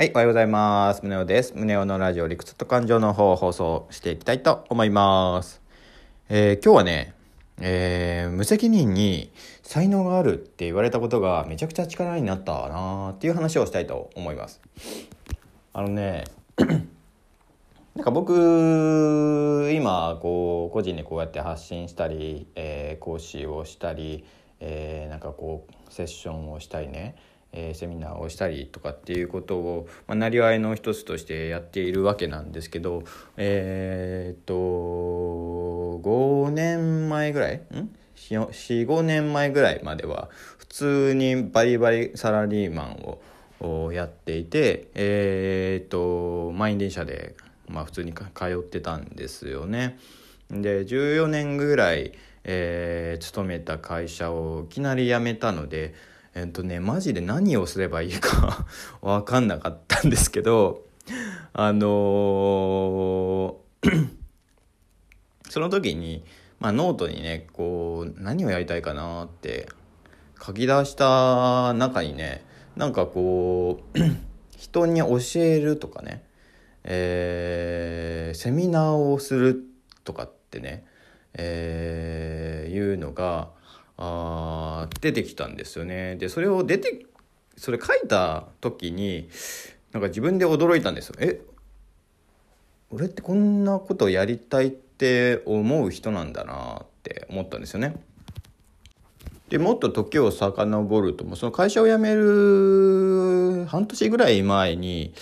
はい、おはようございます。宗男です。宗男のラジオ理屈と感情の方を放送していきたいと思います。えー今日はね、えー無責任に才能があるって言われたことがめちゃくちゃ力になったなーっていう話をしたいと思います。あのね、なんか僕今こう個人でこうやって発信したり、えー講師をしたり、えーなんかこうセッションをしたりね、えーセミナーをしたりとかっていうことを、まあ、なりわいの一つとしてやっているわけなんですけどえーっと5年前ぐらい？ん？45年前ぐらいまでは普通にバリバリサラリーマンをやっていてえーっと満員電車で、まあ、普通に通ってたんですよね。で14年ぐらい、えー勤めた会社をいきなり辞めたのでえっとねマジで何をすればいいか 分かんなかったんですけどあのー その時に、まあ、ノートにねこう何をやりたいかなって書き出した中にねなんかこう 人に教えるとかね、えーセミナーをするとかってね、えーいうのがあー出てきたんですよね。でそれを出てそれ書いた時になんか自分で驚いたんですよ。え俺ってこんなことをやりたいって思う人なんだなって思ったんですよね。でもっと時を遡るともうその会社を辞める半年ぐらい前に、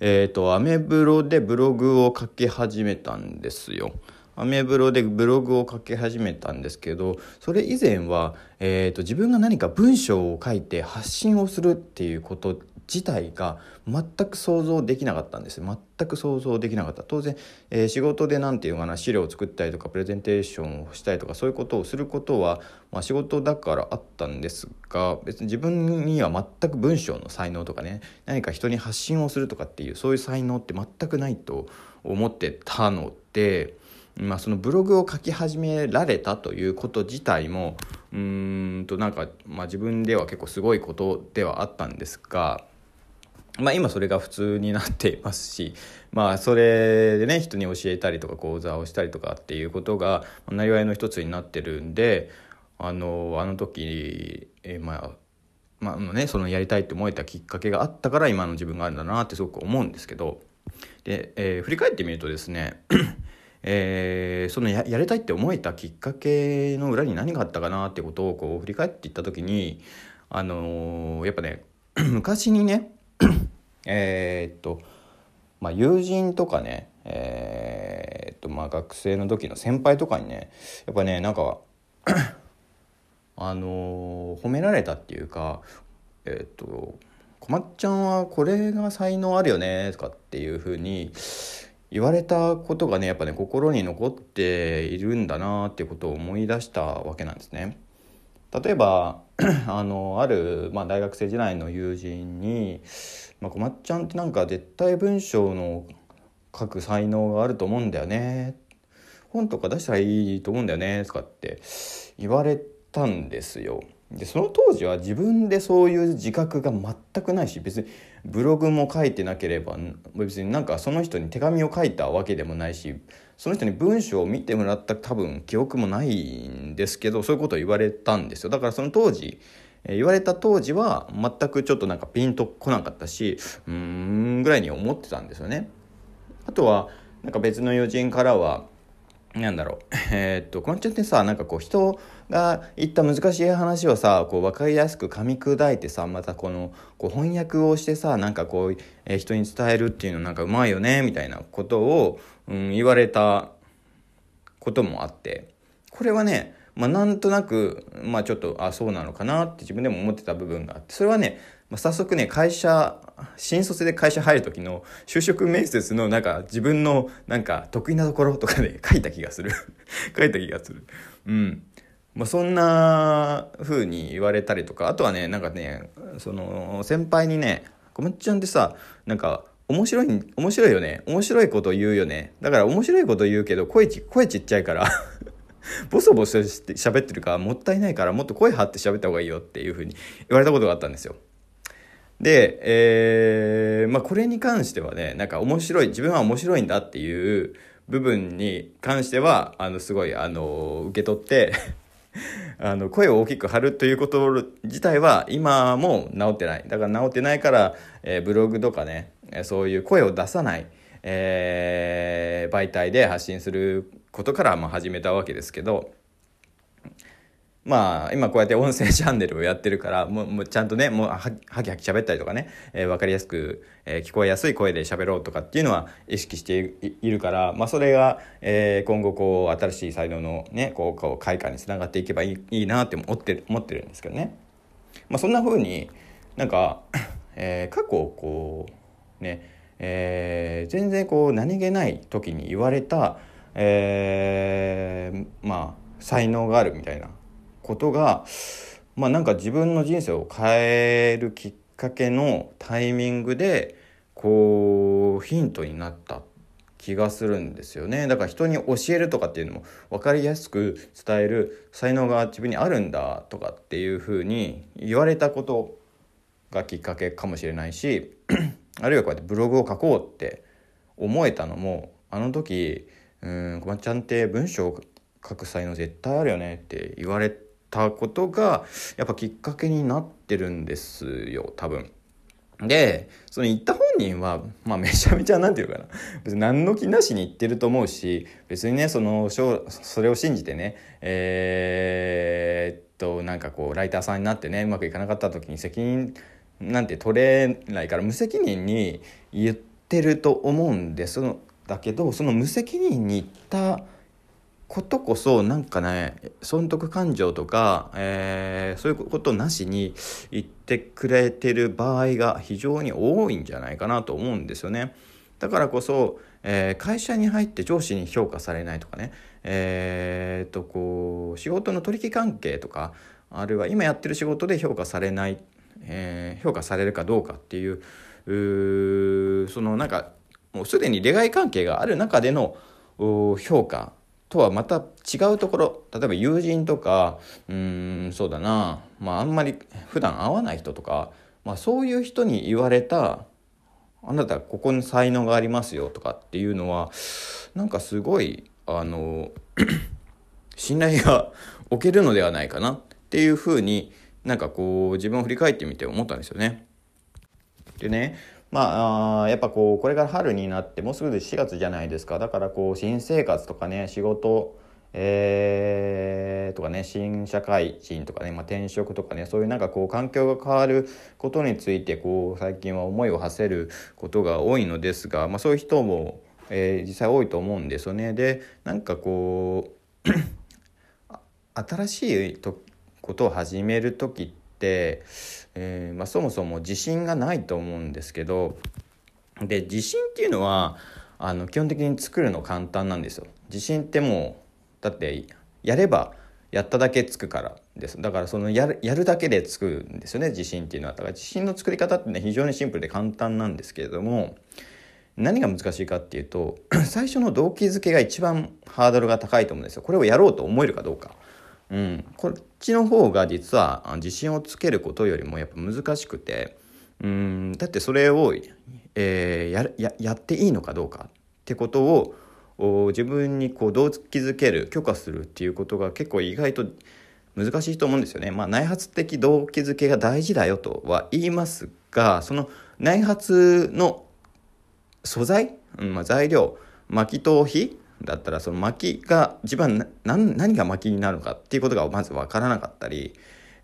えー、とアメブロでブログを書き始めたんですよ。アメブロでブログを書き始めたんですけどそれ以前は、えー、と自分が何か文章を書いて発信をするっていうこと自体が全く想像できなかったんです全く想像できなかった当然、えー仕事で何て言うかな資料を作ったりとかプレゼンテーションをしたりとかそういうことをすることは、まあ、仕事だからあったんですが別に自分には全く文章の才能とかね何か人に発信をするとかっていうそういう才能って全くないと思ってたので。まあ、そのブログを書き始められたということ自体もうんとなんか、まあ、自分では結構すごいことではあったんですが、まあ、今それが普通になっていますし、まあ、それでね人に教えたりとか講座をしたりとかっていうことがなりわいの一つになってるんであのあの時、えまあまあね、そのやりたいって思えたきっかけがあったから今の自分があるんだなってすごく思うんですけどで、えー振り返ってみるとですねえーそのややりたいって思えたきっかけの裏に何があったかなってことをこう振り返っていった時にあのーやっぱね 昔にね えっとまあ友人とかねえーっとまあ学生の時の先輩とかにねやっぱねなんかあのー褒められたっていうかえーっと「こまっちゃんはこれが才能あるよね」とかっていうふうに言われたことがねやっぱね心に残っているんだなっていうことを思い出したわけなんですね。例えば あのある、まあ、大学生時代の友人に「まあ、こまっちゃんってなんか絶対文章の書く才能があると思うんだよね」本とか出したらいいと思うんだよねとかって言われたんですよ。でその当時は自分でそういう自覚が全くないし別にブログも書いてなければ別になんかその人に手紙を書いたわけでもないしその人に文章を見てもらった多分記憶もないんですけどそういうことを言われたんですよだからその当時言われた当時は全くちょっとなんかピンとこなかったしうーんぐらいに思ってたんですよね。あとはなんか別の友人からはなんだろう。えーっとこんちゃんってさなんかこう人が言った難しい話をさこう分かりやすく噛み砕いてさまたこのこう翻訳をしてさなんかこう、えー人に伝えるっていうのなんかうまいよねみたいなことを、うん、言われたこともあって。これはね、まあ、なんとなく、まあ、ちょっとあそうなのかなって自分でも思ってた部分があって。それはね、まあ、早速ね会社新卒で会社入る時の就職面接のなんか自分のなんか得意なところとかで書いた気がする。書いた気がする。うん。まあ、そんな風に言われたりとか。あとはねなんかねその先輩にね「こまっちゃんってさなんか面白い面白いよね。面白いこと言うよね。だから面白いこと言うけど声ち声ちっちゃいから ボソボソして喋ってるからもったいないからもっと声張って喋った方がいいよっていう風に言われたことがあったんですよ。で、えー、まあこれに関してはね、なんか面白い、自分は面白いんだっていう部分に関しては、あの、すごい、あの、受け取って あの、声を大きく張るということ自体は今も治ってない。だから治ってないから、えー、ブログとかね、そういう声を出さない、えー、媒体で発信することからまあ始めたわけですけど、まあ、今こうやって音声チャンネルをやってるから、もう、もうちゃんとね、もうは、はきはき喋ったりとかね、えー、わかりやすく、えー、聞こえやすい声で喋ろうとかっていうのは意識しているから、まあ、それが、えー、今後こう、新しい才能のね、こう、こう開花につながっていけばいいいいなって思ってる、思ってるんですけどね。まあ、そんな風になんか、えー、過去、こう、ね、えー、全然こう、何気ない時に言われた、えー、まあ、才能があるみたいなことがまあなんか自分の人生を変えるきっかけのタイミングでこうヒントになった気がするんですよねだから人に教えるとかっていうのも分かりやすく伝える才能が自分にあるんだとかっていうふうに言われたことがきっかけかもしれないし あるいはこうやってブログを書こうって思えたのもあの時「うん小松ちゃんって文章を書く才能絶対あるよね」って言われて。たことがやっぱきっかけになってるんですよ多分。でその言った本人は、まあ、めちゃめちゃ何て言うかな別に何の気なしに言ってると思うし別にねそのそれを信じてねえー、っとなんかこうライターさんになってねうまくいかなかった時に責任なんて取れないから無責任に言ってると思うんですだけどその無責任に言ったことこそなんかね損得感情とか、えー、そういうことなしに言ってくれてる場合が非常に多いんじゃないかなと思うんですよね。だからこそ、えー、会社に入って上司に評価されないとかね、えー、とこう仕事の取引関係とかあるいは今やってる仕事で評価されない、えー、評価されるかどうかっていうそのなんかもうすでに利害関係がある中での評価とはまた違うところ。例えば友人とかうんそうだな、まあ、あんまり普段会わない人とか、まあ、そういう人に言われた「あなたここに才能がありますよ」とかっていうのはなんかすごいあの 信頼が置けるのではないかな。っていうふうになんかこう自分を振り返ってみて思ったんですよね。でねまあやっぱこうこれから春になってもうすぐ4月じゃないですかだからこう新生活とかね仕事えー、とかね新社会人とかね、まあ、転職とかねそういうなんかこう環境が変わることについてこう最近は思いを馳せることが多いのですが、まあ、そういう人も、えー、実際多いと思うんですよね。でなんかこう 新しいとことを始める時って、えー、まあ、そもそも自信がないと思うんですけどで自信っていうのはあの基本的に作るの簡単なんですよ。自信ってもうだってやればやっただけつくからですだからそのやるやるだけでつくんですよね自信っていうのはだから自信の作り方ってね非常にシンプルで簡単なんですけれども何が難しいかっていうと 最初の動機づけが一番ハードルが高いと思うんですよこれをやろうと思えるかどうか。うん、こっちの方が実は自信をつけることよりもやっぱ難しくてうんだってそれを、えー、やややっていいのかどうかってことを自分にこう動機づける許可するっていうことが結構意外と難しいと思うんですよね。まあ、内発的動機づけが大事だよとは言いますがその内発の素材、うんまあ、材料巻き頭皮だったらその薪が自分は何何が薪になるのかっていうことがまず分からなかったり、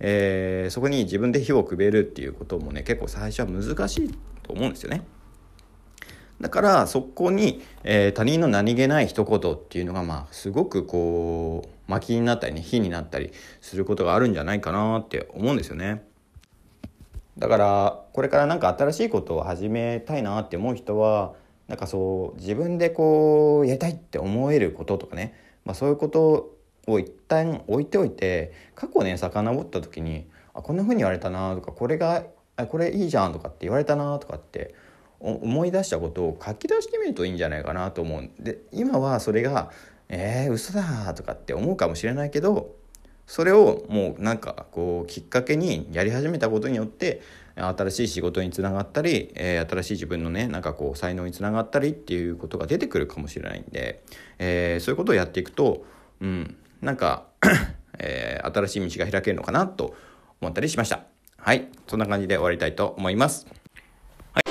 えー、そこに自分で火をくべるっていうこともね結構最初は難しいと思うんですよね。だからそこに、えー、他人の何気ない一言っていうのがまあすごくこう薪になったりね火になったりすることがあるんじゃないかなって思うんですよね。だからこれから何か新しいことを始めたいなって思う人はなんかそう自分でこうやりたいって思えることとかね、まあ、そういうことを一旦置いておいて過去ね遡った時にあこんな風に言われたなとかこれがあこれいいじゃんとかって言われたなとかって思い出したことを書き出してみるといいんじゃないかなと思うん。で今はそれが「えー、嘘だ」とかって思うかもしれないけどそれをもうなんかこうきっかけにやり始めたことによって新しい仕事につながったり、えー、新しい自分のねなんかこう才能につながったりっていうことが出てくるかもしれないんで、えー、そういうことをやっていくと、うん、なんか えー、新しい道が開けるのかなと思ったりしました。はい、そんな感じで終わりたいと思います。はい、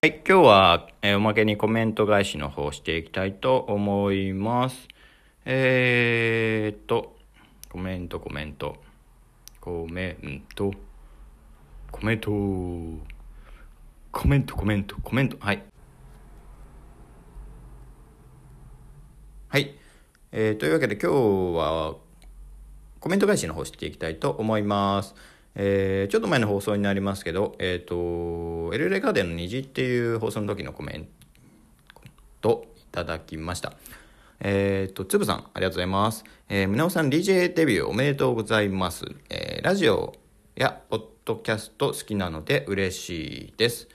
はい、今日は、え、おまけにコメント返しの方をしていきたいと思います。えー、っと、コメントコメント、コメント。コメントコメントコメントコメントはいはい、えー、というわけで今日はコメント返しの方していきたいと思います。えー、ちょっと前の放送になりますけど、えっ、ー、と、エルレガーデンの虹っていう放送の時のコメントいただきました。えっ、ー、と、つぶさん、ありがとうございます。えー、宗男さん、DJ デビューおめでとうございます。えー、ラジオやポッドキャスト好きなので嬉しいです。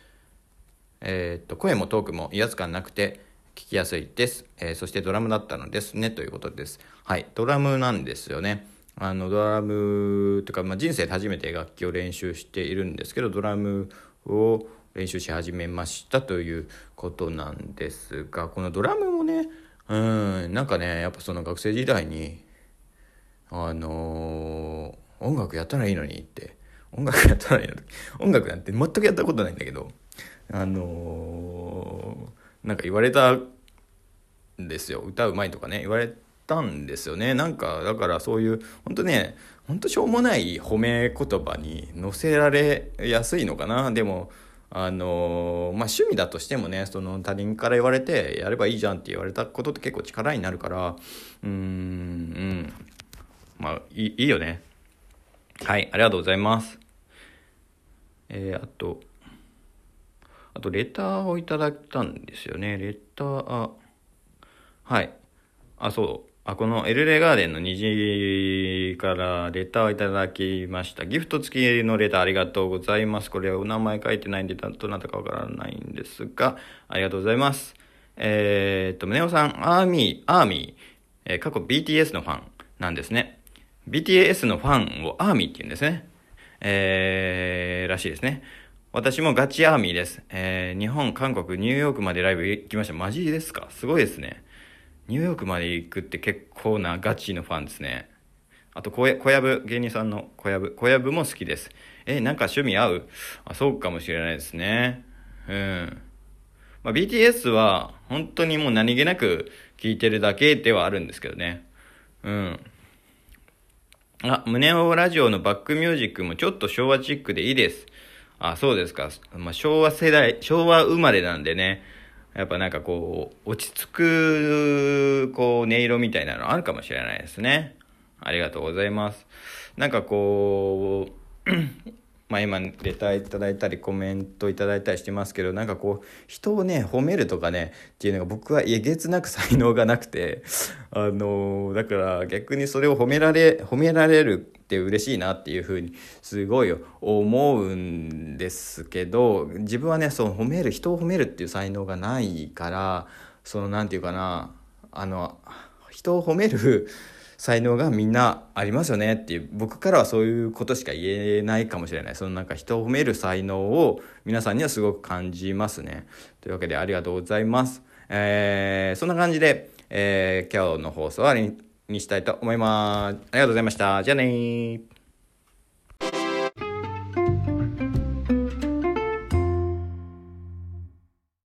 えっ、と、声もトークも威圧感なくて聞きやすいです。えー、そしてドラムだったのですね、ということです。はい、ドラムなんですよね。あの、ドラムというか、まあ、人生で初めて楽器を練習しているんですけど、ドラムを練習し始めましたということなんですが、このドラムもね、うん、なんかね、やっぱその学生時代に、あのー、音楽やったらいいのにって。音楽やったらいいのに。音楽なんて全くやったことないんだけど。あのー、なんか言われたんですよ。歌うまいとかね。言われたんですよね。なんかだからそういう本当ね本当しょうもない褒め言葉に乗せられやすいのかな。でもあのー、まあ趣味だとしてもねその他人から言われてやればいいじゃんって言われたことって結構力になるから。うーんうん。まあいいいよね。はいありがとうございますえー、あと、あとレターをいただいたんですよね。レター、はい。あ、そう。あ、このエルレガーデンの虹からレターをいただきました。ギフト付きのレターありがとうございます。これはお名前書いてないんで、どなたかわからないんですが、ありがとうございます。えー、っと、宗男さん、アーミー、アーミー、えー、過去 BTS のファンなんですね。BTS のファンをアーミーって言うんですね。えー、らしいですね。私もガチアーミーです。えー、日本、韓国、ニューヨークまでライブ行きました。マジですか？すごいですね。ニューヨークまで行くって結構なガチのファンですね。あと小、小籔、芸人さんの小籔、小籔も好きです。え、なんか趣味合う？あ、そうかもしれないですね。うん。まあ、BTS は本当にもう何気なく聴いてるだけではあるんですけどね。うん。あ、胸をラジオのバックミュージックもちょっと昭和チックでいいです。あ、そうですか。まあ、昭和世代、昭和生まれなんでね、やっぱなんかこう、落ち着く、こう、音色みたいなのあるかもしれないですね。ありがとうございます。なんかこう、まあ今レターいただいたりコメントいただいたりしてますけどなんかこう人をね褒めるとかねっていうのが僕はえげつなく 才能がなくてあのだから逆にそれを褒められ褒められるって嬉しいなっていうふうにすごい思うんですけど自分はねその褒める人を褒めるっていう才能がないからその何て言うかなあの人を褒める才能がみんなありますよねっていう僕からはそういうことしか言えないかもしれない。そのなんか人を褒める才能を皆さんにはすごく感じますね。というわけでありがとうございます。えー、そんな感じで、えー、今日の放送はあれにしたいと思います。ありがとうございました。じゃあね